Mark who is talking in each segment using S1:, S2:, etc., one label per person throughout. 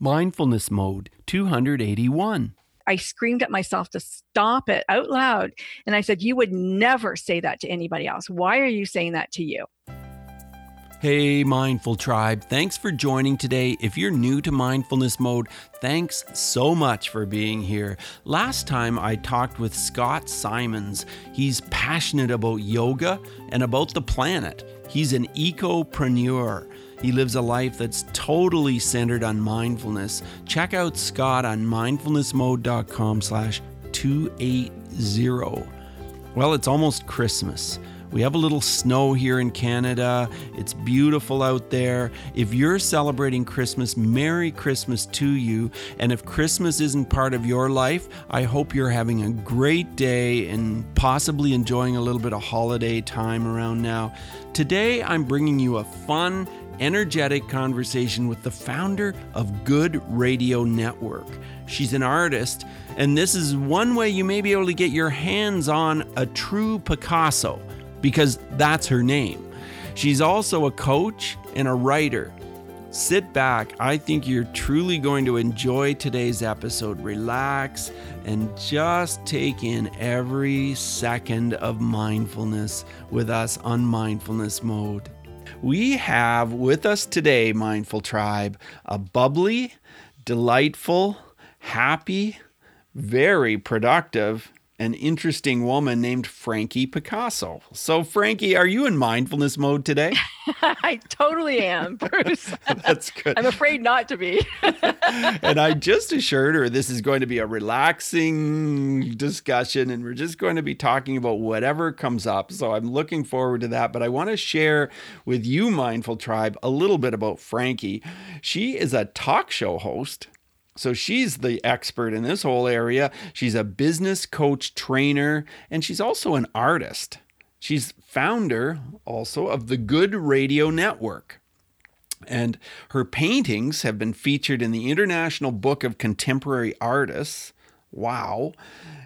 S1: Mindfulness Mode 281.
S2: I screamed at myself to stop it out loud. And I said, You would never say that to anybody else. Why are you saying that to you?
S1: Hey, Mindful Tribe. Thanks for joining today. If you're new to Mindfulness Mode, thanks so much for being here. Last time I talked with Scott Simons. He's passionate about yoga and about the planet. He's an ecopreneur. He lives a life that's totally centered on mindfulness. Check out Scott on mindfulnessmode.com slash 280. Well, it's almost Christmas. We have a little snow here in Canada. It's beautiful out there. If you're celebrating Christmas, Merry Christmas to you. And if Christmas isn't part of your life, I hope you're having a great day and possibly enjoying a little bit of holiday time around now. Today, I'm bringing you a fun, energetic conversation with the founder of Good Radio Network. She's an artist, and this is one way you may be able to get your hands on a true Picasso because that's her name. She's also a coach and a writer. Sit back. I think you're truly going to enjoy today's episode. Relax and just take in every second of mindfulness with us on mindfulness mode. We have with us today, Mindful Tribe, a bubbly, delightful, happy, very productive, an interesting woman named Frankie Picasso. So, Frankie, are you in mindfulness mode today?
S2: I totally am, Bruce.
S1: That's good.
S2: I'm afraid not to be.
S1: and I just assured her this is going to be a relaxing discussion and we're just going to be talking about whatever comes up. So, I'm looking forward to that. But I want to share with you, Mindful Tribe, a little bit about Frankie. She is a talk show host so she's the expert in this whole area. She's a business coach, trainer, and she's also an artist. She's founder also of the Good Radio Network. And her paintings have been featured in the International Book of Contemporary Artists. Wow.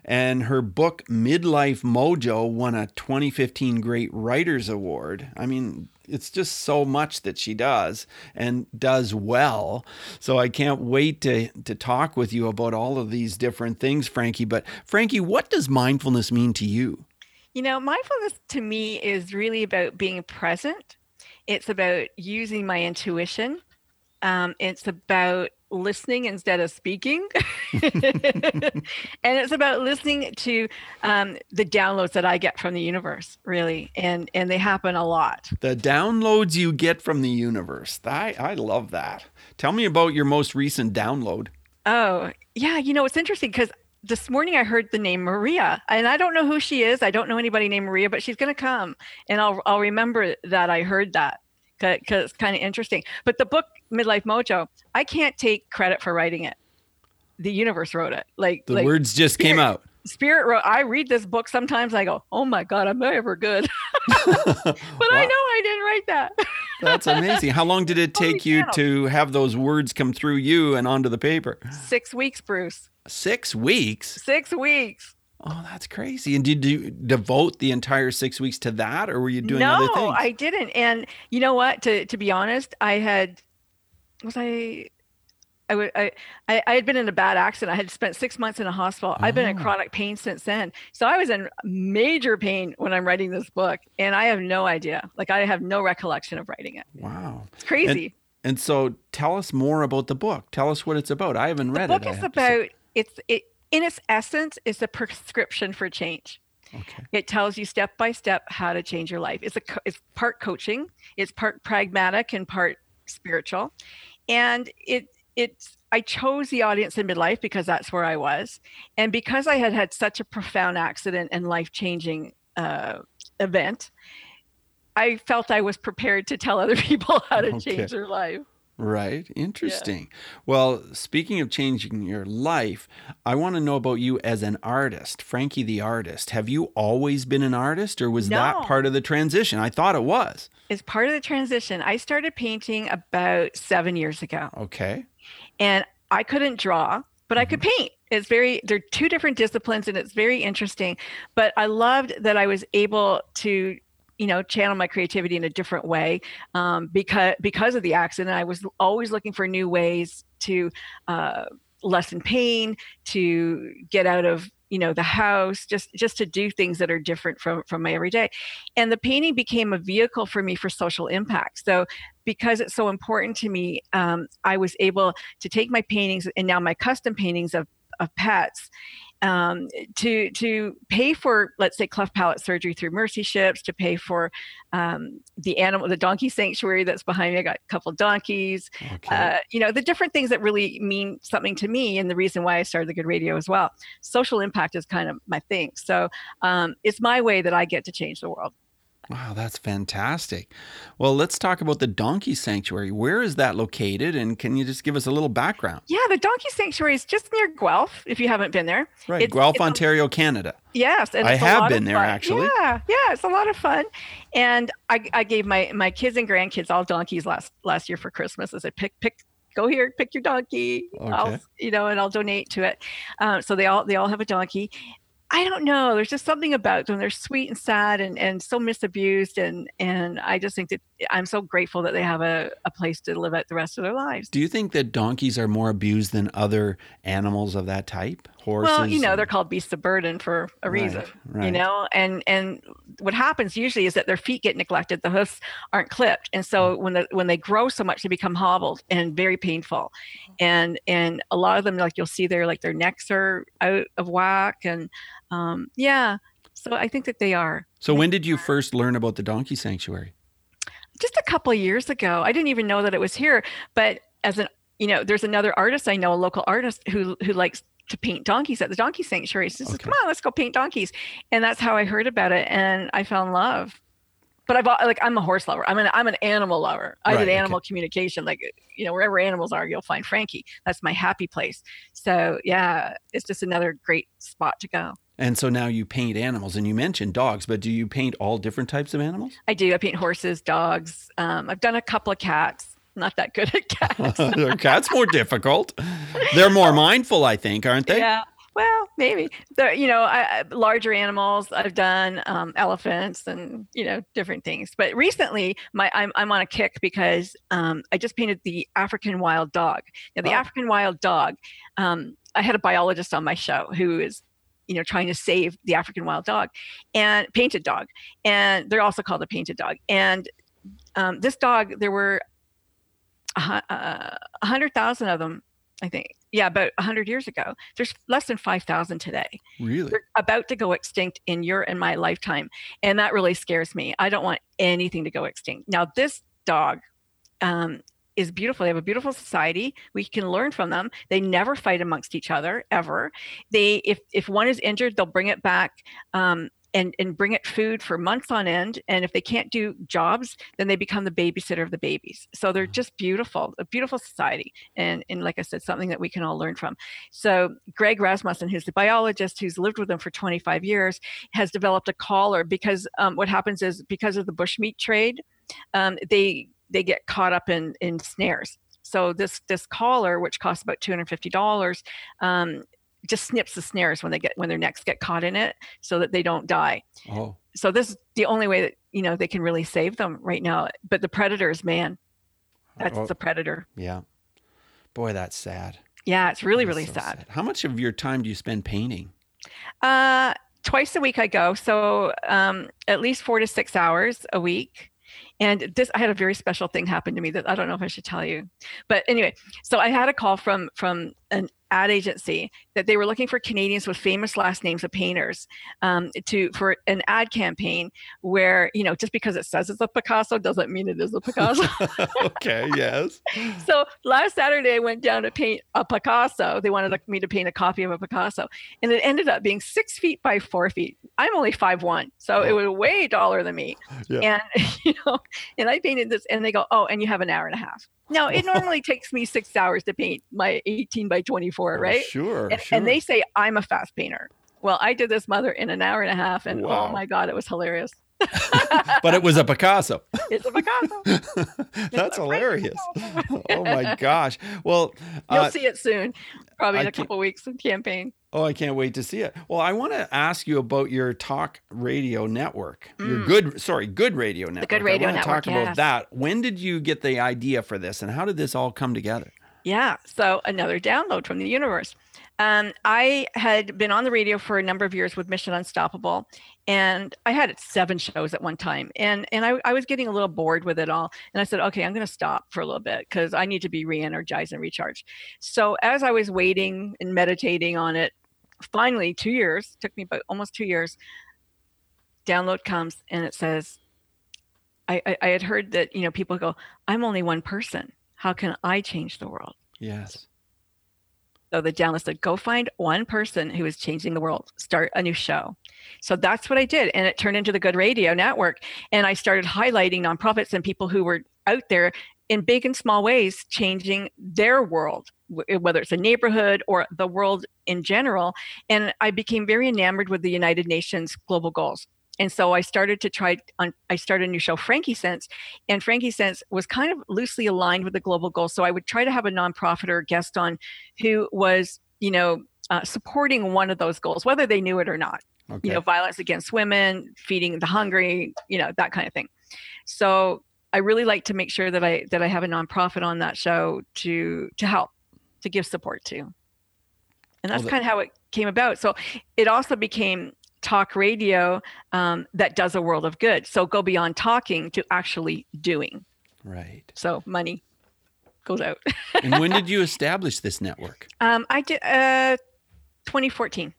S1: And her book, Midlife Mojo, won a 2015 Great Writers Award. I mean, it's just so much that she does and does well. So I can't wait to to talk with you about all of these different things, Frankie. But Frankie, what does mindfulness mean to you?
S2: You know, mindfulness to me is really about being present. It's about using my intuition. Um, it's about listening instead of speaking. and it's about listening to um, the downloads that I get from the universe, really. And and they happen a lot.
S1: The downloads you get from the universe. I, I love that. Tell me about your most recent download.
S2: Oh, yeah. You know, it's interesting because this morning I heard the name Maria, and I don't know who she is. I don't know anybody named Maria, but she's going to come, and I'll I'll remember that I heard that because it's kind of interesting. But the book Midlife Mojo, I can't take credit for writing it. The universe wrote it. Like
S1: the
S2: like,
S1: words just spirit, came out.
S2: Spirit wrote. I read this book sometimes. I go, "Oh my god, I'm never good," but wow. I know I didn't write that.
S1: That's amazing. How long did it take you to have those words come through you and onto the paper?
S2: Six weeks, Bruce.
S1: Six weeks.
S2: Six weeks.
S1: Oh, that's crazy. And did you devote the entire six weeks to that or were you doing
S2: no,
S1: other things?
S2: No, I didn't. And you know what? To to be honest, I had was I I, would, I, I had been in a bad accident. I had spent six months in a hospital. Oh. I've been in oh. chronic pain since then. So I was in major pain when I'm writing this book, and I have no idea. Like I have no recollection of writing it.
S1: Wow,
S2: it's crazy.
S1: And, and so, tell us more about the book. Tell us what it's about. I haven't read
S2: the book
S1: it.
S2: The book is about it's it in its essence, is a prescription for change. Okay. It tells you step by step how to change your life. It's a it's part coaching, it's part pragmatic and part spiritual, and it it's I chose the audience in midlife because that's where I was, and because I had had such a profound accident and life changing uh, event, I felt I was prepared to tell other people how to okay. change their life.
S1: Right. Interesting. Yeah. Well, speaking of changing your life, I want to know about you as an artist, Frankie the artist. Have you always been an artist or was no. that part of the transition? I thought it was.
S2: It's part of the transition. I started painting about seven years ago.
S1: Okay.
S2: And I couldn't draw, but. I could mm-hmm. paint. It's very, they're two different disciplines and it's very interesting. But I loved that I was able to you know channel my creativity in a different way um, because because of the accident i was always looking for new ways to uh, lessen pain to get out of you know the house just just to do things that are different from from my everyday. And the painting became a vehicle for me for social impact. So because it's so important to me um, i was able to take my paintings and now my custom paintings of of pets um, to to pay for let's say cleft palate surgery through mercy ships to pay for um, the animal the donkey sanctuary that's behind me. I got a couple donkeys. Okay. uh, you know the different things that really mean something to me and the reason why i started the good radio as well. Social impact is kind of my thing. So um, it's my way that i get to change the world
S1: Wow, that's fantastic. Well, let's talk about the Donkey Sanctuary. Where is that located? And can you just give us a little background?
S2: Yeah, the Donkey Sanctuary is just near Guelph, if you haven't been there.
S1: Right, it's, Guelph, it's Ontario, a, Canada.
S2: Yes.
S1: I have been there, actually.
S2: Yeah, yeah, it's a lot of fun. And I, I gave my, my kids and grandkids all donkeys last last year for Christmas. I said, pick, pick, go here, pick your donkey. Okay. I'll, you know, and I'll donate to it. Um, so they all they all have a donkey, I don't know. There's just something about them. They're sweet and sad and, and so misabused. And, and I just think that I'm so grateful that they have a, a place to live out the rest of their lives.
S1: Do you think that donkeys are more abused than other animals of that type? Horses?
S2: Well, you know, they're called beasts of burden for a reason, right, right. you know, and, and what happens usually is that their feet get neglected. The hoofs aren't clipped. And so mm. when the, when they grow so much, they become hobbled and very painful. And, and a lot of them, like you'll see there, like their necks are out of whack and, um, yeah. So I think that they are.
S1: So when did you first learn about the donkey sanctuary?
S2: Couple of years ago. I didn't even know that it was here. But as an, you know, there's another artist I know, a local artist who who likes to paint donkeys at the donkey sanctuary. So okay. says, "Come on, let's go paint donkeys," and that's how I heard about it, and I fell in love. But I've like I'm a horse lover. I'm an I'm an animal lover. I right, did animal okay. communication. Like you know, wherever animals are, you'll find Frankie. That's my happy place. So yeah, it's just another great spot to go.
S1: And so now you paint animals, and you mentioned dogs, but do you paint all different types of animals?
S2: I do. I paint horses, dogs. Um, I've done a couple of cats. Not that good at cats.
S1: cats more difficult. They're more mindful, I think, aren't they?
S2: Yeah. Well, maybe the you know I, larger animals. I've done um, elephants and you know different things. But recently, my I'm I'm on a kick because um, I just painted the African wild dog. Now, the oh. African wild dog. Um, I had a biologist on my show who is you know trying to save the african wild dog and painted dog and they're also called a painted dog. And um, this dog there were a uh, hundred thousand of them i think yeah about a hundred years ago. There's less than 5000 today.
S1: Really?
S2: They're about to go extinct in your and my lifetime and that really scares me. I don't want anything to go extinct. Now this dog um, is beautiful. They have a beautiful society. We can learn from them. They never fight amongst each other ever. They, if if one is injured, they'll bring it back. Um, and, and bring it food for months on end. And if they can't do jobs, then they become the babysitter of the babies. So they're just beautiful, a beautiful society. And, and like I said, something that we can all learn from. So Greg Rasmussen, who's the biologist who's lived with them for 25 years, has developed a collar because um, what happens is because of the bushmeat trade, um, they they get caught up in in snares. So this this collar, which costs about two hundred fifty dollars, um, just snips the snares when they get when their necks get caught in it, so that they don't die. Oh. So this is the only way that you know they can really save them right now. But the predators, man, that's oh. the predator.
S1: Yeah, boy, that's sad.
S2: Yeah, it's really that's really so sad. sad.
S1: How much of your time do you spend painting?
S2: Uh, twice a week I go, so um, at least four to six hours a week. And this, I had a very special thing happen to me that I don't know if I should tell you. But anyway, so I had a call from from an ad agency that they were looking for Canadians with famous last names of painters um, to for an ad campaign where you know just because it says it's a Picasso doesn't mean it is a Picasso.
S1: okay, yes.
S2: so last Saturday I went down to paint a Picasso. They wanted me to paint a copy of a Picasso, and it ended up being six feet by four feet. I'm only five one, so it was way taller than me. Yeah. And you know, and I painted this, and they go, "Oh, and you have an hour and a half." Now it normally takes me six hours to paint my 18 by 24, right?
S1: Sure
S2: and,
S1: sure.
S2: and, they say I'm a fast painter. Well, I did this mother in an hour and a half, and oh wow. oh my god, it was hilarious.
S1: but it was a Picasso.
S2: It's a Picasso.
S1: That's hilarious. oh my gosh. Well,
S2: you'll uh, see it soon, probably in I a couple weeks in campaign.
S1: Oh, I can't wait to see it. Well, I want to ask you about your talk radio network. Mm. Your good, sorry, good radio network.
S2: The good radio
S1: I
S2: want
S1: to network.
S2: Talk
S1: yes. about that. When did you get the idea for this, and how did this all come together?
S2: Yeah. So another download from the universe. Um, I had been on the radio for a number of years with Mission Unstoppable, and I had seven shows at one time, and and I, I was getting a little bored with it all, and I said, okay, I'm going to stop for a little bit because I need to be re-energized and recharged. So as I was waiting and meditating on it, finally, two years took me about almost two years. Download comes and it says, I, I, I had heard that you know people go, I'm only one person. How can I change the world?
S1: Yes.
S2: So the download said, go find one person who is changing the world, start a new show. So that's what I did. And it turned into the Good Radio Network. And I started highlighting nonprofits and people who were out there in big and small ways changing their world, eh, whether it's a neighborhood or the world in general. And I became very enamored with the United Nations global goals and so I started to try on I started a new show, Frankie Sense, and Frankie Sense was kind of loosely aligned with the global goals. So I would try to have a nonprofit or a guest on who was, you know, uh, supporting one of those goals, whether they knew it or not. Okay. You know, violence against women, feeding the hungry, you know, that kind of thing. So I really like to make sure that I that I have a nonprofit on that show to to help, to give support to. And that's kind of how it came about. So it also became talk radio um, that does a world of good. So go beyond talking to actually doing.
S1: Right.
S2: So money goes out.
S1: and when did you establish this network?
S2: Um, I did uh, 2014.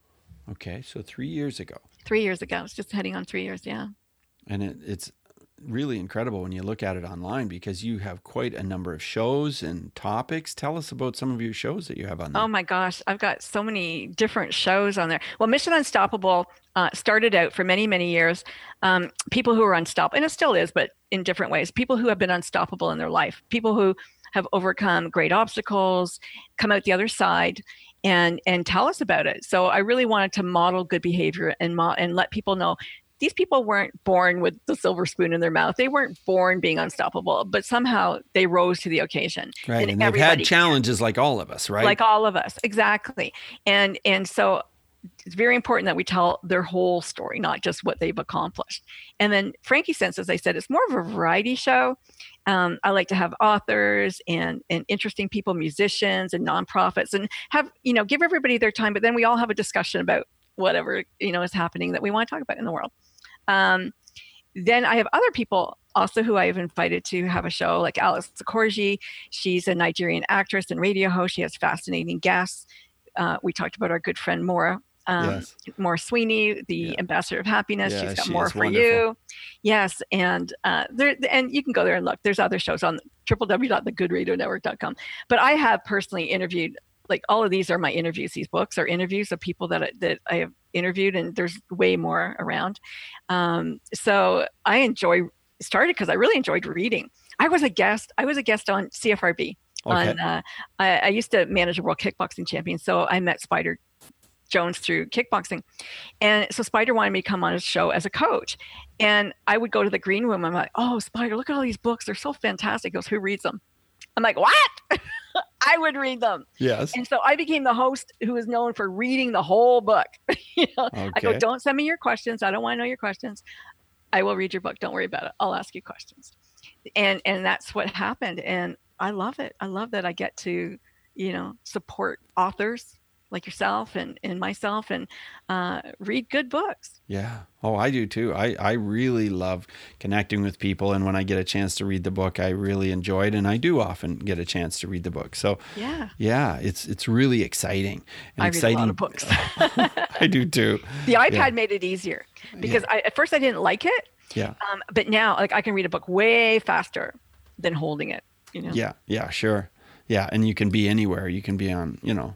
S1: Okay, so three years ago.
S2: Three years ago. It's just heading on three years. Yeah.
S1: And it, it's really incredible when you look at it online because you have quite a number of shows and topics. Tell us about some of your shows that you have on there.
S2: Oh my gosh, I've got so many different shows on there. Well, Mission Unstoppable uh, started out for many, many years. Um, people who are unstoppable, and it still is, but in different ways. People who have been unstoppable in their life. People who have overcome great obstacles, come out the other side, and and tell us about it. So I really wanted to model good behavior and mo- and let people know these people weren't born with the silver spoon in their mouth. They weren't born being unstoppable, but somehow they rose to the occasion.
S1: Right. And, and they've had challenges can. like all of us, right?
S2: Like all of us. Exactly. And and so it's very important that we tell their whole story, not just what they've accomplished. And then Frankie Sense, as I said, it's more of a variety show. Um, I like to have authors and and interesting people, musicians and nonprofits, and have you know give everybody their time. But then we all have a discussion about whatever you know is happening that we want to talk about in the world. Um, then I have other people also who I've invited to have a show, like Alex Okoroji. She's a Nigerian actress and radio host. She has fascinating guests. Uh, we talked about our good friend Maura. Um, yes. Maura Sweeney, the yeah. ambassador of happiness. Yeah, She's got she more for wonderful. you. Yes, and uh, there, and you can go there and look. There's other shows on www.thegoodradionetwork.com. But I have personally interviewed like all of these are my interviews. These books are interviews of people that that I have interviewed, and there's way more around. Um, so I enjoy started because I really enjoyed reading. I was a guest. I was a guest on CFRB. Okay. On uh, I, I used to manage a world kickboxing champion, so I met Spider Jones through kickboxing. And so Spider wanted me to come on his show as a coach. And I would go to the green room. I'm like, oh, Spider, look at all these books. They're so fantastic. He goes, who reads them? I'm like, what? I would read them.
S1: Yes.
S2: And so I became the host who is known for reading the whole book. you know? okay. I go, don't send me your questions. I don't want to know your questions. I will read your book. Don't worry about it. I'll ask you questions. And and that's what happened. And I love it. I love that I get to, you know, support authors like yourself and, and myself and uh, read good books.
S1: Yeah. Oh, I do too. I, I really love connecting with people. And when I get a chance to read the book, I really enjoy it. And I do often get a chance to read the book. So
S2: yeah,
S1: yeah, it's, it's really exciting.
S2: And I exciting. read a lot of books.
S1: I do too.
S2: The iPad yeah. made it easier because yeah. I, at first I didn't like it.
S1: Yeah.
S2: Um, but now like I can read a book way faster than holding it. You know?
S1: Yeah. Yeah, sure yeah, and you can be anywhere. You can be on, you know,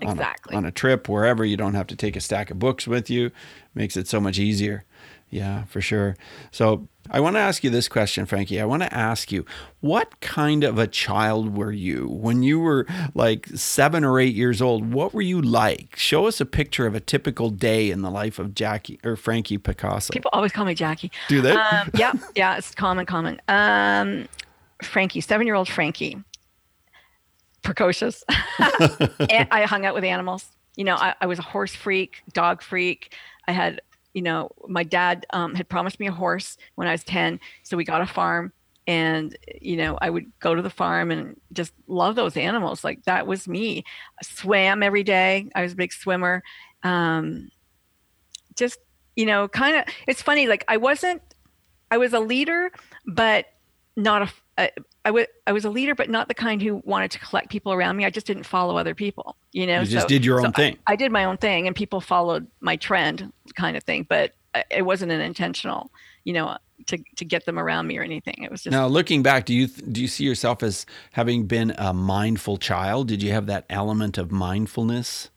S2: exactly.
S1: on, a, on a trip wherever. You don't have to take a stack of books with you. Makes it so much easier. Yeah, for sure. So I want to ask you this question, Frankie. I want to ask you, what kind of a child were you when you were like seven or eight years old? What were you like? Show us a picture of a typical day in the life of Jackie or Frankie Picasso.
S2: People always call me Jackie.
S1: Do they?
S2: Um, yeah, yeah, it's common, common. Um, Frankie, seven year old Frankie, precocious. I hung out with animals. You know, I, I was a horse freak, dog freak. I had you know, my dad um, had promised me a horse when I was 10. So we got a farm and, you know, I would go to the farm and just love those animals. Like that was me. I swam every day. I was a big swimmer. Um, just, you know, kind of, it's funny. Like I wasn't, I was a leader, but not a, I, I, w- I was a leader, but not the kind who wanted to collect people around me. I just didn't follow other people, you know.
S1: You just so, did your own thing.
S2: I, I, did my own thing, and people followed my trend, kind of thing. But uh, it wasn't an intentional, you know, to to get them around me or anything. It was just.
S1: Now, looking back, do you do you see yourself as having been a mindful child? Did you have that element of mindfulness?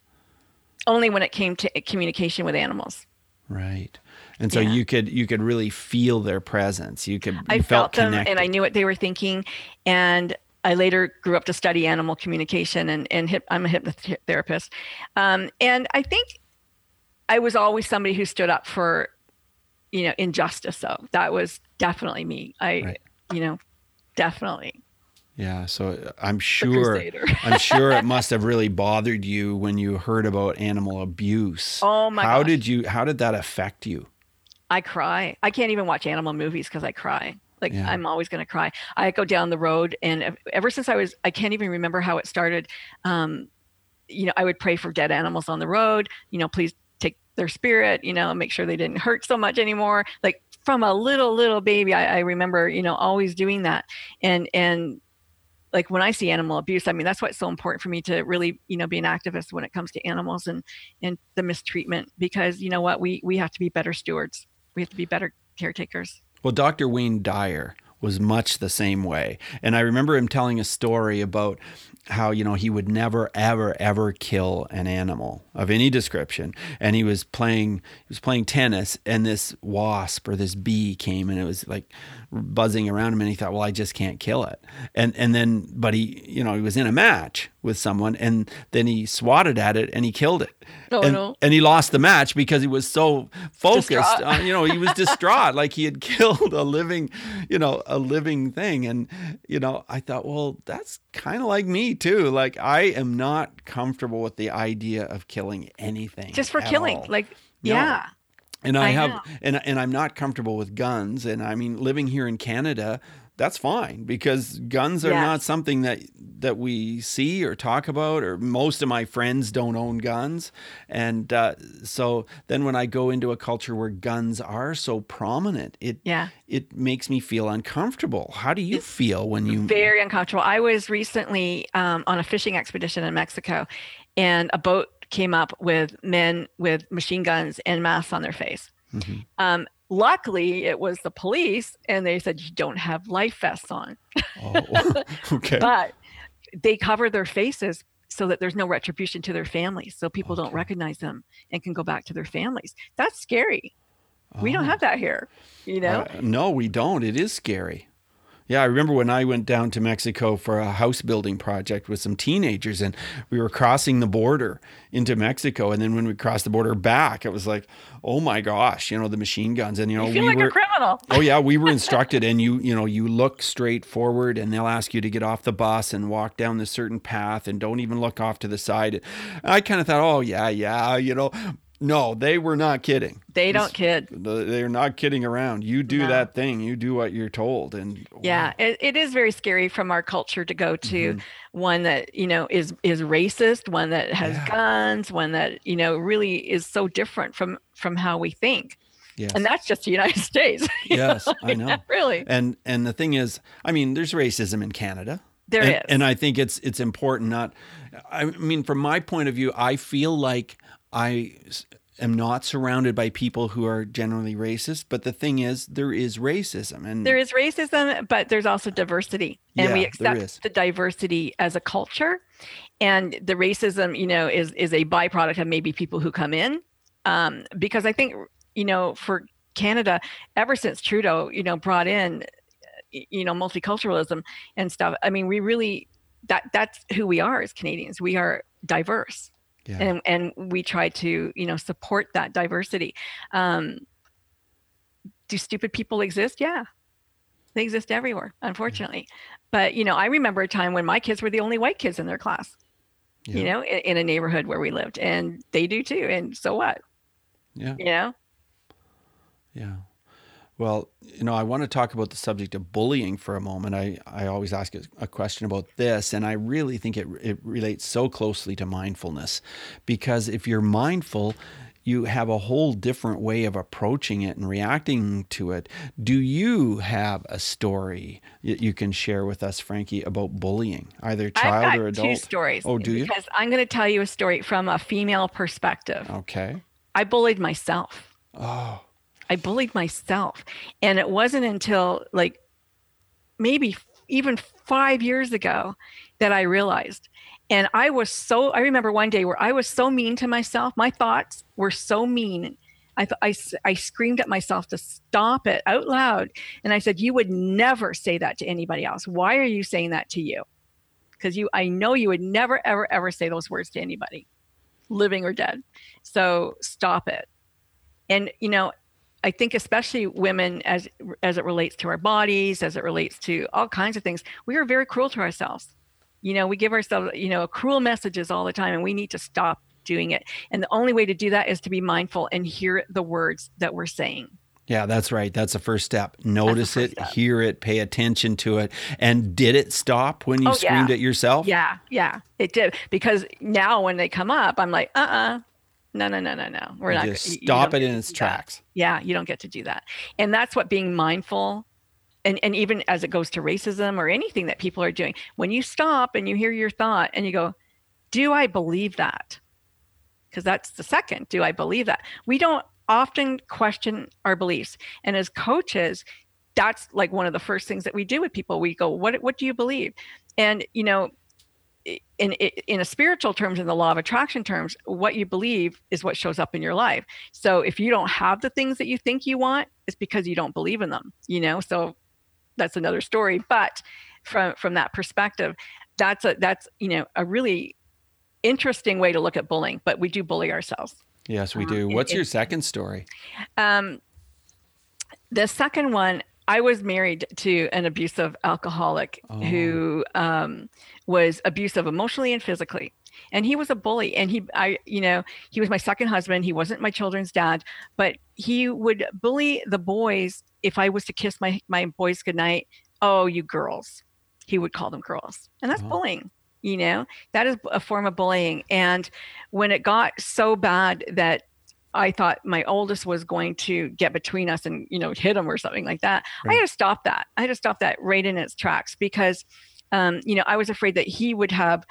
S2: Only when it came to communication with animals.
S1: Right and so yeah. you could you could really feel their presence. You could you
S2: I felt, felt them, and I knew what they were thinking. And I later grew up to study animal communication, and and hip, I'm a hypnotherapist. Um, and I think I was always somebody who stood up for, you know, injustice. So that was definitely me. I, right. you know, definitely.
S1: Yeah, so uh, I'm sure I'm sure it must have really bothered you when you heard about animal abuse.
S2: Oh my
S1: How
S2: gosh.
S1: did you how did that affect you?
S2: I cry. I can't even watch animal movies because I cry. Like yeah. I'm always going to cry. I go down the road, and ever since I was, I can't even remember how it started. Um, you know, I would pray for dead animals on the road. You know, please take their spirit. You know, make sure they didn't hurt so much anymore. Like from a little little baby, I, I remember you know always doing that. And and like when I see animal abuse, I mean that's why it's so important for me to really, you know, be an activist when it comes to animals and and the mistreatment because you know what we we have to be better stewards we have to be better caretakers.
S1: Well, Dr. Wayne Dyer was much the same way. And I remember him telling a story about how you know he would never ever ever kill an animal of any description and he was playing he was playing tennis and this wasp or this bee came and it was like buzzing around him and he thought well I just can't kill it and and then but he you know he was in a match with someone and then he swatted at it and he killed it
S2: Oh,
S1: and,
S2: no.
S1: and he lost the match because he was so focused. On, you know, he was distraught, like he had killed a living, you know, a living thing. And you know, I thought, well, that's kind of like me too. Like I am not comfortable with the idea of killing anything
S2: just for killing.
S1: All.
S2: Like, no. yeah.
S1: And I, I have, know. and and I'm not comfortable with guns. And I mean, living here in Canada, that's fine because guns are not something that that we see or talk about or most of my friends don't own guns. And uh, so then when i go into a culture where guns are so prominent it
S2: yeah.
S1: it makes me feel uncomfortable. How do you it's feel when you
S2: very uncomfortable. I was recently um, on a fishing expedition in mexico and a boat came up with men with machine guns and masks on their face. Mm-hmm. um, luckily it was the police and they said you don't have life vests on
S1: oh, okay
S2: but they cover their faces so that there's no retribution to their families so people okay. don't recognize them and can go back to their families that's scary oh. we don't oh. have that here you know uh,
S1: no we don't it is scary yeah, I remember when I went down to Mexico for a house building project with some teenagers, and we were crossing the border into Mexico. And then when we crossed the border back, it was like, oh my gosh, you know, the machine guns. And, you know,
S2: you feel
S1: we
S2: like
S1: were,
S2: a criminal.
S1: oh, yeah, we were instructed. And you, you know, you look straight forward and they'll ask you to get off the bus and walk down this certain path and don't even look off to the side. And I kind of thought, oh, yeah, yeah, you know, no, they were not kidding.
S2: They don't kid.
S1: They're not kidding around. You do no. that thing. You do what you're told, and
S2: yeah, it, it is very scary from our culture to go to mm-hmm. one that you know is is racist, one that has yeah. guns, one that you know really is so different from from how we think. Yes. And that's just the United States.
S1: yes? I know.
S2: really.
S1: And and the thing is, I mean, there's racism in Canada.
S2: There
S1: and,
S2: is.
S1: and I think it's it's important. Not, I mean, from my point of view, I feel like I am not surrounded by people who are generally racist, but the thing is, there is racism, and
S2: there is racism, but there's also diversity, and
S1: yeah,
S2: we accept the diversity as a culture. And the racism, you know, is is a byproduct of maybe people who come in, um, because I think you know for Canada, ever since Trudeau, you know, brought in, you know, multiculturalism and stuff. I mean, we really that that's who we are as Canadians. We are diverse. Yeah. And, and we try to you know support that diversity. Um, do stupid people exist? Yeah. They exist everywhere unfortunately. But you know i remember a time when my kids were the only white kids in their class yeah. you know in, in, a neighborhood where we lived and they do too and so what?
S1: Yeah.
S2: You know?
S1: Yeah well, you know, I want to talk about the subject of bullying for a moment. I, I always ask a question about this, and I really think it, it relates so closely to mindfulness because if you're mindful, you have a whole different way of approaching it and reacting to it. Do you have a story that you can share with us, Frankie, about bullying, either child or adult?
S2: Two stories.
S1: Oh, do you?
S2: Because I'm going to tell you a story from a female perspective.
S1: Okay.
S2: I bullied myself.
S1: Oh.
S2: I bullied myself. And it wasn't until like maybe even five years ago that I realized. And I was so, I remember one day where I was so mean to myself. My thoughts were so mean. I, th- I, I screamed at myself to stop it out loud. And I said, You would never say that to anybody else. Why are you saying that to you? Because you, I know you would never, ever, ever say those words to anybody, living or dead. So stop it. And, you know, I think especially women as as it relates to our bodies, as it relates to all kinds of things, we are very cruel to ourselves. You know, we give ourselves, you know, cruel messages all the time and we need to stop doing it. And the only way to do that is to be mindful and hear the words that we're saying.
S1: Yeah, that's right. That's the first step. Notice first it, step. hear it, pay attention to it. And did it stop when you oh, screamed
S2: yeah.
S1: at yourself?
S2: Yeah, yeah, it did. Because now when they come up, I'm like, uh uh-uh, uh no, no, no, no, no.
S1: We're you not. Just stop it in its tracks.
S2: That. Yeah, you don't get to do that. And that's what being mindful, and and even as it goes to racism or anything that people are doing, when you stop and you hear your thought and you go, "Do I believe that?" Because that's the second. Do I believe that? We don't often question our beliefs, and as coaches, that's like one of the first things that we do with people. We go, "What what do you believe?" And you know, in in a spiritual terms in the law of attraction terms what you believe is what shows up in your life. So if you don't have the things that you think you want it's because you don't believe in them you know? So that's another story. But from from that perspective that's a that's you know a really interesting way to look at bullying but we do bully ourselves.
S1: Yes we do. um, what's it, your second story?
S2: Um the second one I was married to an abusive alcoholic oh. who um, was abusive emotionally and physically. And he was a bully. And he, I, you know, he was my second husband. He wasn't my children's dad, but he would bully the boys if I was to kiss my my boys goodnight. Oh, you girls. He would call them girls, and that's oh. bullying. You know, that is a form of bullying. And when it got so bad that I thought my oldest was going to get between us and, you know, hit him or something like that. Right. I had to stop that. I had to stop that right in its tracks because, um, you know, I was afraid that he would have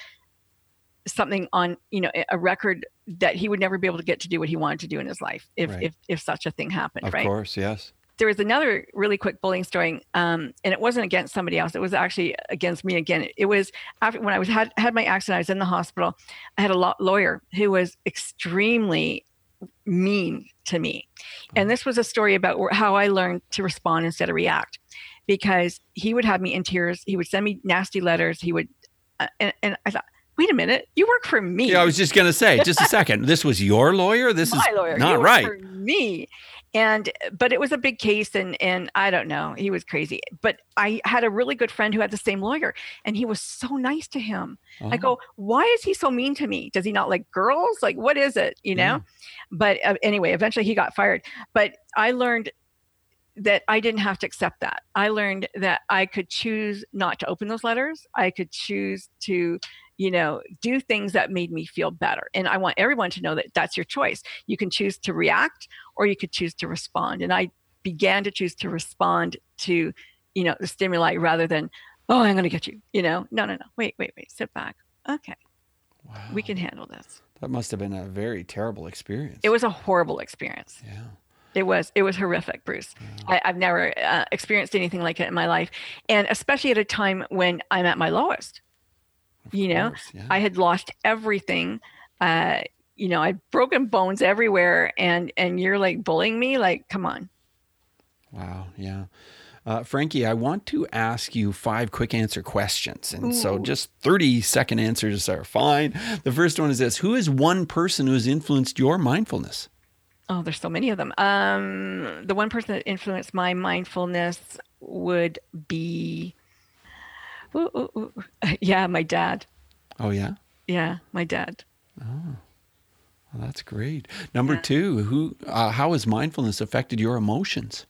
S2: something on, you know, a record that he would never be able to get to do what he wanted to do in his life if, right. if, if such a thing happened.
S1: Of
S2: right?
S1: course, yes.
S2: There was another really quick bullying story, um, and it wasn't against somebody else. It was actually against me again. It was after when I was had had my accident. I was in the hospital. I had a law, lawyer who was extremely mean to me. And mm-hmm. this was a story about how I learned to respond instead of react because he would have me in tears. He would send me nasty letters. He would, uh, and, and I thought, wait a minute, you work for me.
S1: Yeah, I was just going to say, just a second. This was your lawyer? This
S2: My
S1: is
S2: lawyer.
S1: not right.
S2: For me and but it was a big case and and i don't know he was crazy but i had a really good friend who had the same lawyer and he was so nice to him uh-huh. i go oh. why is he so mean to me does he not like girls like what is it you know yeah. but uh, anyway eventually he got fired but i learned that I didn't have to accept that. I learned that I could choose not to open those letters. I could choose to you know, do things that made me feel better. And I want everyone to know that that's your choice. You can choose to react or you could choose to respond. And I began to choose to respond to, you know, the stimuli rather than, oh, I'm going to get you, you know, no, no, no, wait, wait, wait, sit back. Okay. Wow. We can handle this.
S1: That must have been a very terrible experience.
S2: It was a horrible experience.
S1: Yeah.
S2: It was it was horrific, Bruce. Yeah. I, have never uh, experienced anything like it in my life, and especially at a time when I'm at my lowest you know yeah. i had lost everything uh you know i'd broken bones everywhere and and you're like bullying me like come on
S1: Wow. Yeah. Uh, Frankie, I want to ask you five quick answer questions. And Ooh. so just 30 second answers are fine. The first one is this Who is one person who has influenced your mindfulness?
S2: Oh, there's so many of them. Um, the one person that influenced my mindfulness would be, ooh, ooh, ooh. yeah, my dad.
S1: Oh, yeah?
S2: Yeah, my dad.
S1: Oh. Well, that's great. Number yeah. two, who, uh, how has mindfulness affected your emotions?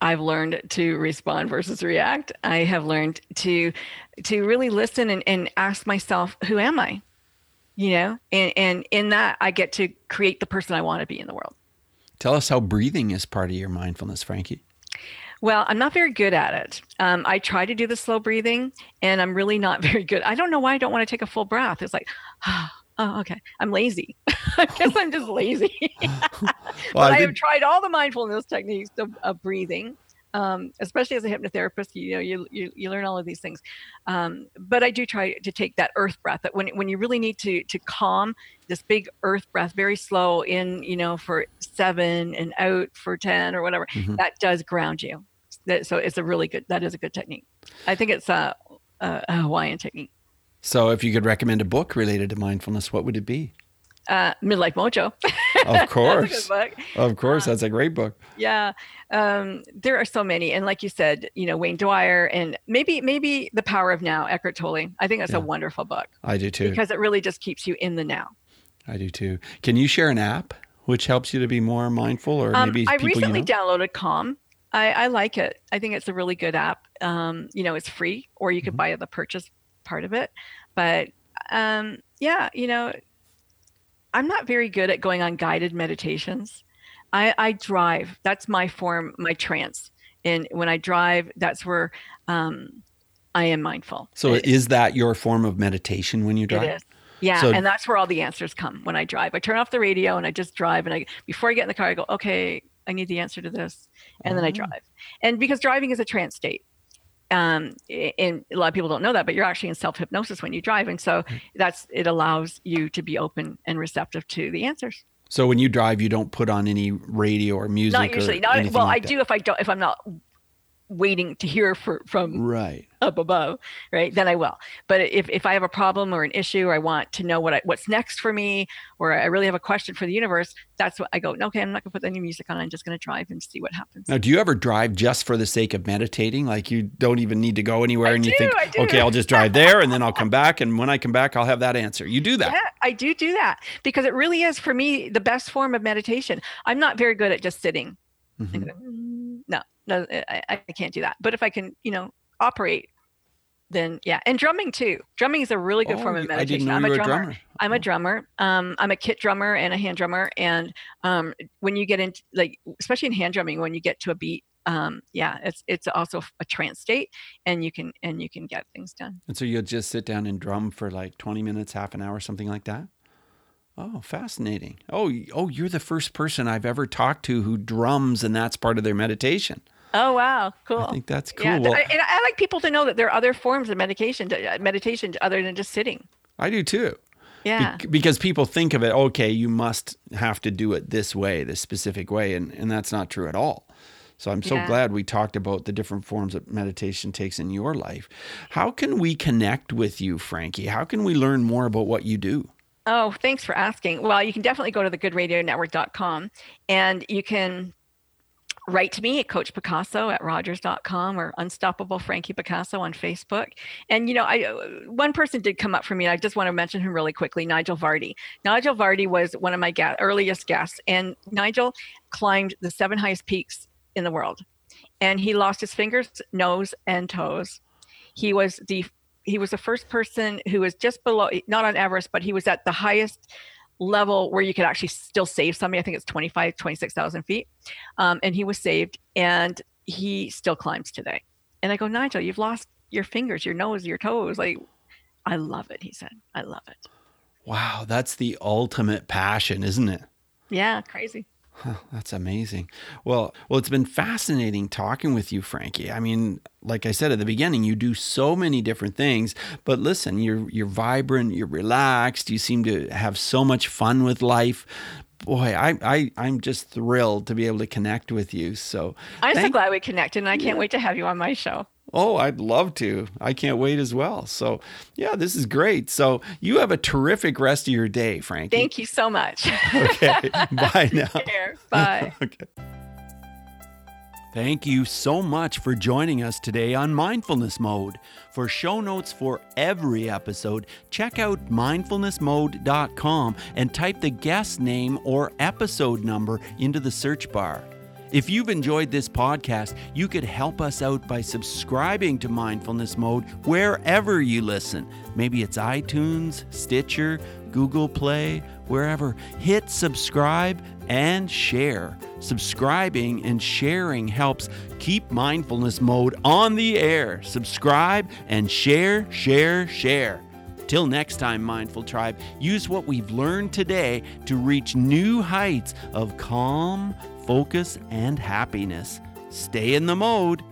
S2: I've learned to respond versus react. I have learned to to really listen and, and ask myself, who am I? You know, and, and in that I get to create the person I want to be in the world.
S1: Tell us how breathing is part of your mindfulness, Frankie.
S2: Well, I'm not very good at it. Um, I try to do the slow breathing, and I'm really not very good. I don't know why I don't want to take a full breath. It's like, oh, okay. I'm lazy. I guess I'm just lazy. well, but I, I, have tried all the mindfulness techniques of, of breathing. Um, especially as a hypnotherapist, you know, you, you, you learn all of these things. Um, but I do try to take that earth breath that when, when you really need to, to calm this big earth breath, very slow in, you know, for seven and out for 10 or whatever, mm-hmm. that does ground you. That, so it's a really good, that is a good technique. I think it's a, a, a Hawaiian technique.
S1: So, if you could recommend a book related to mindfulness, what would it be?
S2: Uh, Midlife Mojo.
S1: of course. of course. Uh, that's a great book.
S2: Yeah. Um, there are so many. And like you said, you know, Wayne Dyer and maybe, maybe The Power of Now, Eckhart Tolle. I think that's yeah. a wonderful book.
S1: I do too.
S2: Because it really just keeps you in the now.
S1: I do too. Can you share an app which helps you to be more mindful or um, maybe
S2: I recently you know? downloaded Calm. I, I, like it. I think it's a really good app. Um, you know, it's free or you could mm-hmm. buy the purchase part of it. But um, yeah, you know, I'm not very good at going on guided meditations. I, I drive. That's my form, my trance. And when I drive, that's where um, I am mindful.
S1: So it, is that your form of meditation when you drive? It is.
S2: Yeah, so, and that's where all the answers come when I drive. I turn off the radio and I just drive. And I before I get in the car, I go, okay, I need the answer to this, and then I oh. drive. And because driving is a trance state, um, and a lot of people don't know that, but you're actually in self hypnosis when you drive, and so that's it allows you to be open and receptive to the answers.
S1: So when you drive, you don't put on any radio or music.
S2: Not usually.
S1: Not
S2: well.
S1: Like
S2: I do if I don't if I'm not waiting to hear for, from
S1: right.
S2: up above right? Then i will. But if, if i have a problem or an issue or i want to know what I, what's next for me or i really have a question for the universe that's what i go okay i'm not going to put any music on. I'm just going to drive and see what happens.
S1: Now do you ever drive just for the sake of meditating? Like you don't even need to go anywhere
S2: I
S1: and
S2: do,
S1: you think okay i'll just drive there and then i'll come back and when i come back i'll have that answer. You do that.
S2: Yeah i do do that. Because it really is for me the best form of meditation. I'm not very good at just sitting. Mm-hmm. No no, I, I can't do that. But if I can, you know, operate, then yeah. And drumming too. Drumming is a really good oh, form of meditation.
S1: I'm
S2: a
S1: drummer. drummer.
S2: I'm a drummer. Um, I'm a kit drummer and a hand drummer. And um, when you get into like, especially in hand drumming, when you get to a beat, um, yeah, it's it's also a trance state, and you can and you can get things done.
S1: And so you'll just sit down and drum for like 20 minutes, half an hour, something like that. Oh, fascinating. Oh, oh, you're the first person I've ever talked to who drums, and that's part of their meditation.
S2: Oh wow, cool.
S1: I think that's cool. Yeah, well,
S2: I, and I like people to know that there are other forms of medication, uh, meditation other than just sitting.
S1: I do too.
S2: Yeah.
S1: Be- because people think of it, okay, you must have to do it this way, this specific way, and and that's not true at all. So I'm so yeah. glad we talked about the different forms that meditation takes in your life. How can we connect with you, Frankie? How can we learn more about what you do?
S2: Oh, thanks for asking. Well, you can definitely go to thegoodradionetwork.com and you can write to me at Coach Picasso at Rogers.com or Unstoppable Frankie Picasso on Facebook. And, you know, I one person did come up for me. I just want to mention him really quickly Nigel Vardy. Nigel Vardy was one of my ga- earliest guests, and Nigel climbed the seven highest peaks in the world. And he lost his fingers, nose, and toes. He was the he was the first person who was just below not on Everest, but he was at the highest level where you could actually still save somebody. I think it's 25, 26,000 feet. Um, and he was saved and he still climbs today. And I go, Nigel, you've lost your fingers, your nose, your toes. Like, I love it. He said, I love it.
S1: Wow. That's the ultimate passion, isn't it?
S2: Yeah. Crazy.
S1: Huh, that's amazing. Well, well, it's been fascinating talking with you, Frankie. I mean, like I said at the beginning, you do so many different things. But listen, you're you're vibrant, you're relaxed, you seem to have so much fun with life. boy, I, I I'm just thrilled to be able to connect with you. So
S2: I'm thank- so glad we connected, and I can't yeah. wait to have you on my show.
S1: Oh, I'd love to. I can't wait as well. So, yeah, this is great. So, you have a terrific rest of your day, Frankie.
S2: Thank you so much.
S1: okay. Bye now.
S2: Bye.
S1: okay. Thank you so much for joining us today on Mindfulness Mode. For show notes for every episode, check out mindfulnessmode.com and type the guest name or episode number into the search bar. If you've enjoyed this podcast, you could help us out by subscribing to Mindfulness Mode wherever you listen. Maybe it's iTunes, Stitcher, Google Play, wherever. Hit subscribe and share. Subscribing and sharing helps keep Mindfulness Mode on the air. Subscribe and share, share, share. Till next time, Mindful Tribe, use what we've learned today to reach new heights of calm, focus, and happiness. Stay in the mode